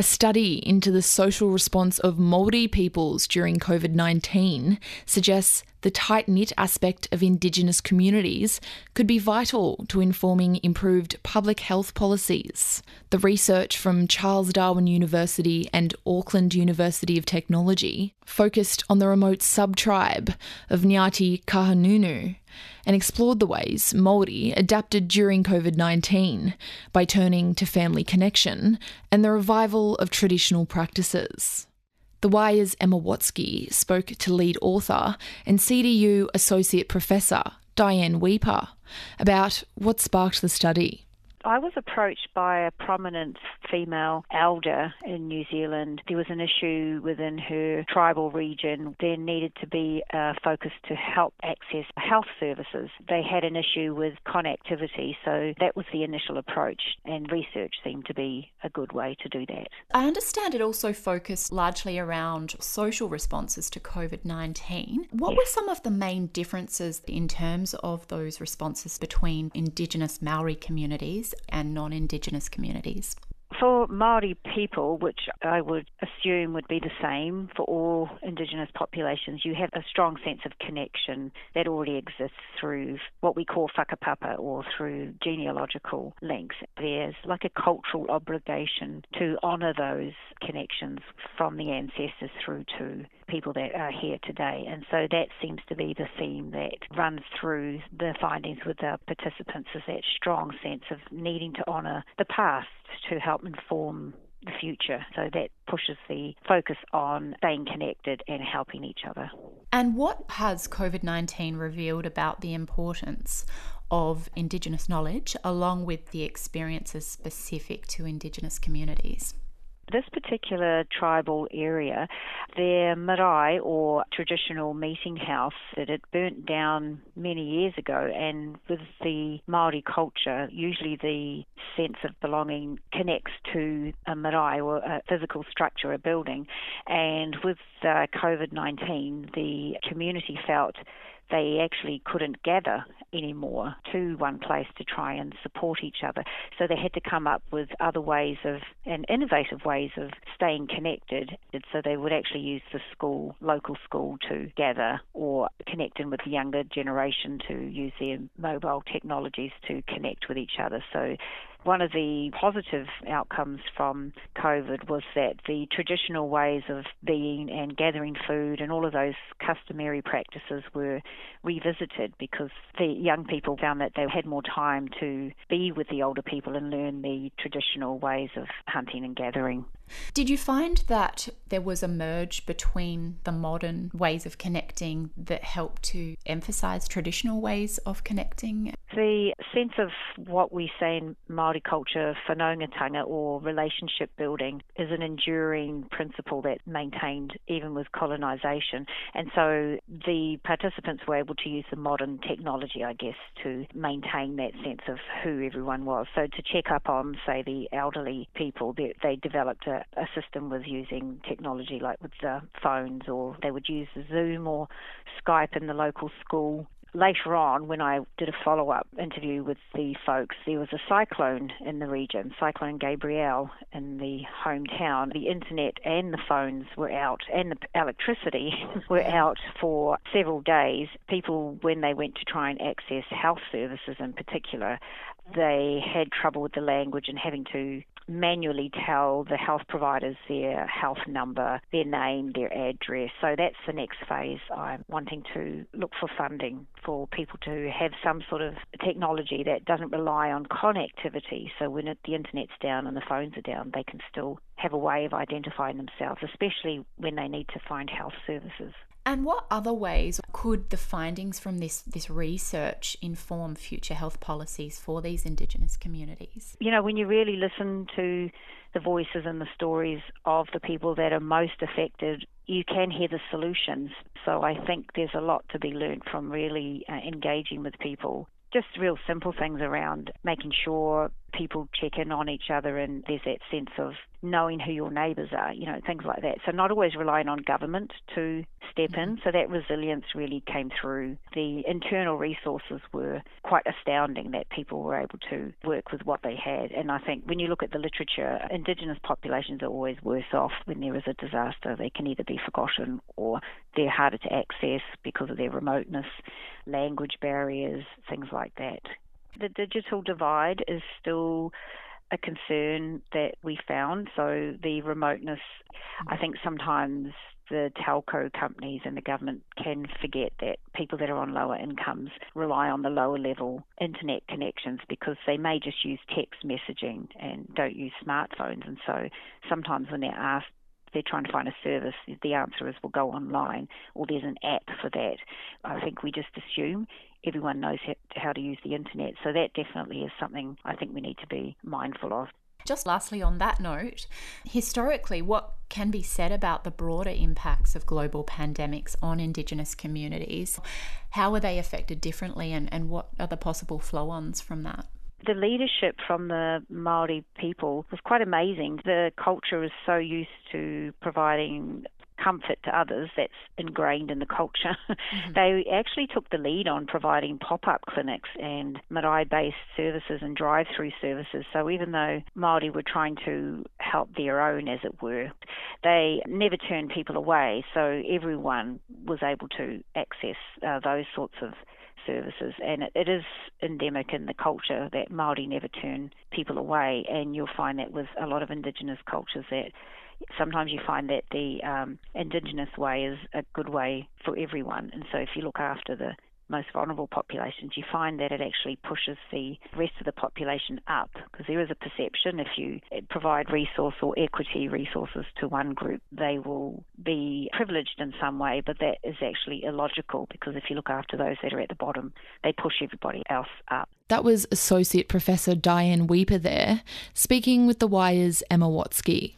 A study into the social response of Māori peoples during COVID 19 suggests the tight knit aspect of Indigenous communities could be vital to informing improved public health policies. The research from Charles Darwin University and Auckland University of Technology focused on the remote sub tribe of Ngati Kahungunu and explored the ways Māori adapted during COVID 19 by turning to family connection and the revival of traditional practices. The Wire's Emma Watsky spoke to lead author and CDU Associate Professor Diane Wepa about what sparked the study. I was approached by a prominent female elder in New Zealand. There was an issue within her tribal region. There needed to be a focus to help access health services. They had an issue with connectivity, so that was the initial approach, and research seemed to be a good way to do that. I understand it also focused largely around social responses to COVID 19. What yes. were some of the main differences in terms of those responses between Indigenous Maori communities and non Indigenous communities? For Maori people, which I would assume would be the same for all Indigenous populations, you have a strong sense of connection that already exists through what we call whakapapa or through genealogical links. There's like a cultural obligation to honour those connections from the ancestors through to people that are here today. And so that seems to be the theme that runs through the findings with the participants is that strong sense of needing to honour the past to help inform the future. So that pushes the focus on staying connected and helping each other. And what has COVID 19 revealed about the importance of Indigenous knowledge along with the experiences specific to Indigenous communities? This particular tribal area, their marae or traditional meeting house, that had burnt down many years ago, and with the Maori culture, usually the sense of belonging connects to a marae or a physical structure, a building, and with uh, COVID 19, the community felt they actually couldn't gather anymore to one place to try and support each other. So they had to come up with other ways of and innovative ways of staying connected. And So they would actually use the school, local school, to gather or connect in with the younger generation to use their mobile technologies to connect with each other. So one of the positive outcomes from COVID was that the traditional ways of being and gathering food and all of those customary practices were revisited because the young people found that they had more time to be with the older people and learn the traditional ways of hunting and gathering. Did you find that there was a merge between the modern ways of connecting that helped to emphasize traditional ways of connecting? The sense of what we say in Māori culture, whanaungatanga or relationship building, is an enduring principle that maintained even with colonisation. And so the participants were able to use the modern technology, I guess, to maintain that sense of who everyone was. So to check up on, say, the elderly people, they, they developed a, a system with using technology like with the phones, or they would use Zoom or Skype in the local school later on, when I did a follow up interview with the folks, there was a cyclone in the region, Cyclone Gabrielle in the hometown. The internet and the phones were out, and the electricity were out for several days. People, when they went to try and access health services in particular, they had trouble with the language and having to manually tell the health providers their health number, their name, their address. So that's the next phase. I'm wanting to look for funding for people to have some sort of technology that doesn't rely on connectivity. So when the internet's down and the phones are down, they can still have a way of identifying themselves, especially when they need to find health services. And what other ways could the findings from this, this research inform future health policies for these Indigenous communities? You know, when you really listen to the voices and the stories of the people that are most affected, you can hear the solutions. So I think there's a lot to be learned from really uh, engaging with people just real simple things around making sure people check in on each other and there's that sense of knowing who your neighbours are, you know, things like that. So not always relying on government to step in. So that resilience really came through. The internal resources were quite astounding that people were able to work with what they had. And I think when you look at the literature, Indigenous populations are always worse off when there is a disaster. They can either be forgotten or they're harder to access because of their remoteness, language barriers, things like that. The digital divide is still a concern that we found. So the remoteness, I think sometimes the telco companies and the government can forget that people that are on lower incomes rely on the lower level internet connections because they may just use text messaging and don't use smartphones. And so sometimes when they're asked they're trying to find a service, the answer is we'll go online or there's an app for that. I think we just assume everyone knows how to use the internet. So that definitely is something I think we need to be mindful of. Just lastly, on that note, historically, what can be said about the broader impacts of global pandemics on Indigenous communities? How are they affected differently, and, and what are the possible flow ons from that? The leadership from the Maori people was quite amazing. The culture is so used to providing comfort to others that's ingrained in the culture. Mm-hmm. they actually took the lead on providing pop-up clinics and marae-based services and drive-through services. So even though Maori were trying to help their own, as it were, they never turned people away. So everyone was able to access uh, those sorts of services, and it, it is endemic in the culture that Maori never turn people away, and you'll find that with a lot of Indigenous cultures that sometimes you find that the um, Indigenous way is a good way for everyone, and so if you look after the most vulnerable populations, you find that it actually pushes the rest of the population up because there is a perception if you eh, provide resource or equity resources to one group, they will be privileged in some way, but that is actually illogical because if you look after those that are at the bottom, they push everybody else up. That was Associate Professor Diane Wepa there, speaking with the Wire's Emma Watsky.